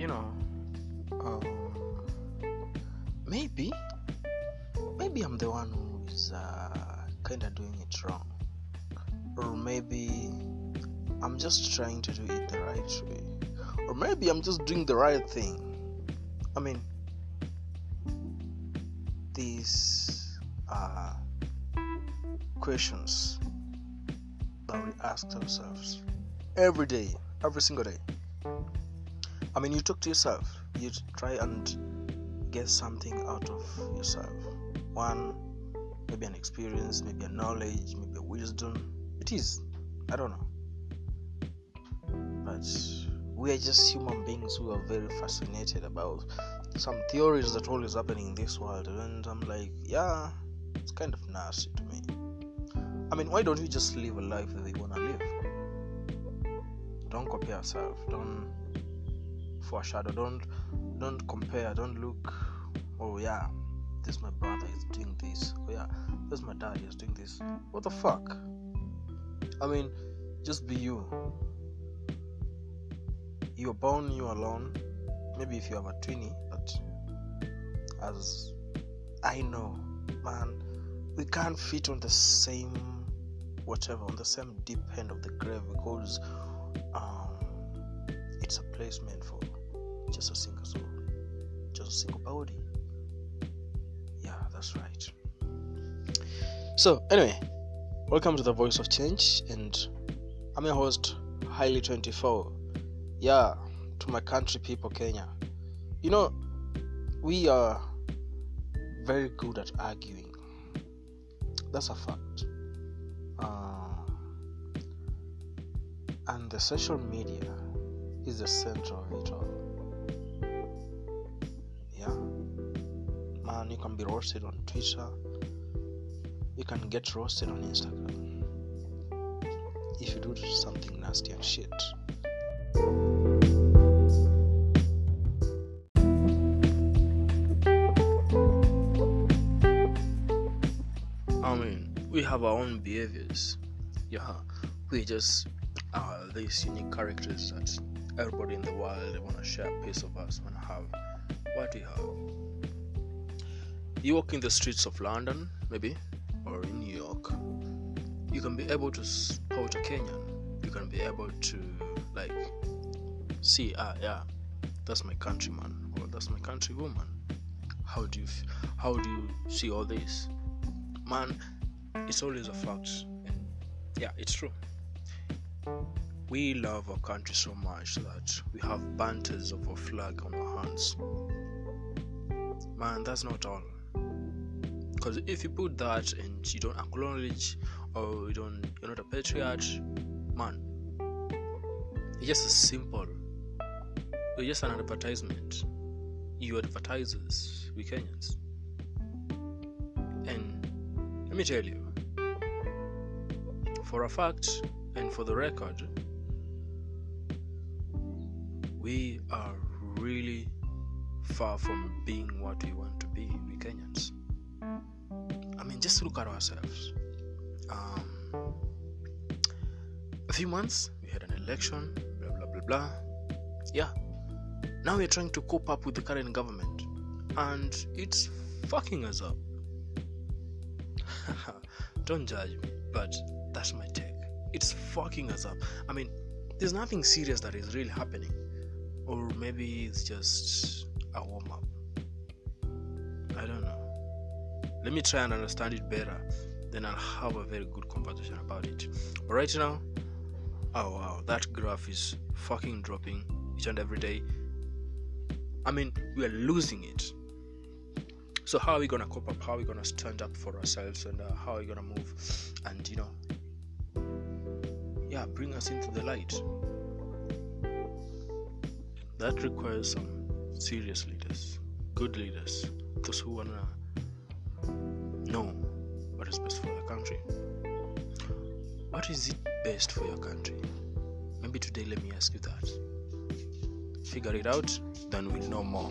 you know, uh, maybe, maybe I'm the one who is uh, kind of doing it wrong, or maybe I'm just trying to do it the right way, or maybe I'm just doing the right thing. I mean, these are questions that we ask ourselves every day, every single day. I mean, you talk to yourself, you try and get something out of yourself. One, maybe an experience, maybe a knowledge, maybe a wisdom. It is. I don't know. But we are just human beings who are very fascinated about some theories that always happening in this world. And I'm like, yeah, it's kind of nasty to me. I mean, why don't you just live a life that you want to live? Don't copy yourself. Don't foreshadow. Don't don't compare. Don't look. Oh yeah, this my brother is doing this. Oh yeah, this my dad is doing this. What the fuck? I mean, just be you. You're born you alone. Maybe if you have a twinny, but as I know, man, we can't fit on the same whatever on the same deep end of the grave because um, it's a placement for just a single soul, just a single body. Yeah, that's right. So, anyway, welcome to the Voice of Change, and I'm your host, Haile24. Yeah, to my country people, Kenya. You know, we are very good at arguing. That's a fact. Uh, and the social media is the center of it all. You can be roasted on Twitter, you can get roasted on Instagram if you do something nasty and shit. I mean, we have our own behaviors. Yeah, we just are these unique characters that everybody in the world want to share a piece of us, want to have what we have. You walk in the streets of London, maybe, or in New York, you can be able to spot a Kenyan. You can be able to like see, ah, yeah, that's my countryman or that's my countrywoman. How do you, f- how do you see all this, man? It's always a fact, and yeah, it's true. We love our country so much that we have banters of our flag on our hands. Man, that's not all. Because if you put that and you don't acknowledge or you don't you're not a patriot, man, it's just a simple. You're just an advertisement. You advertisers, we Kenyans. And let me tell you, for a fact and for the record, we are really far from being what we want to be, we Kenyans. Just look at ourselves. Um, a few months, we had an election, blah, blah, blah, blah. Yeah. Now we're trying to cope up with the current government, and it's fucking us up. Don't judge me, but that's my take. It's fucking us up. I mean, there's nothing serious that is really happening, or maybe it's just a warm up. I don't know. Let me try and understand it better, then I'll have a very good conversation about it. But right now, oh wow, that graph is fucking dropping each and every day. I mean, we are losing it. So how are we gonna cope up? How are we gonna stand up for ourselves, and uh, how are we gonna move? And you know, yeah, bring us into the light. That requires some serious leaders, good leaders, those who wanna know what is best for your country. What is it best for your country? Maybe today let me ask you that. Figure it out, then we'll know more.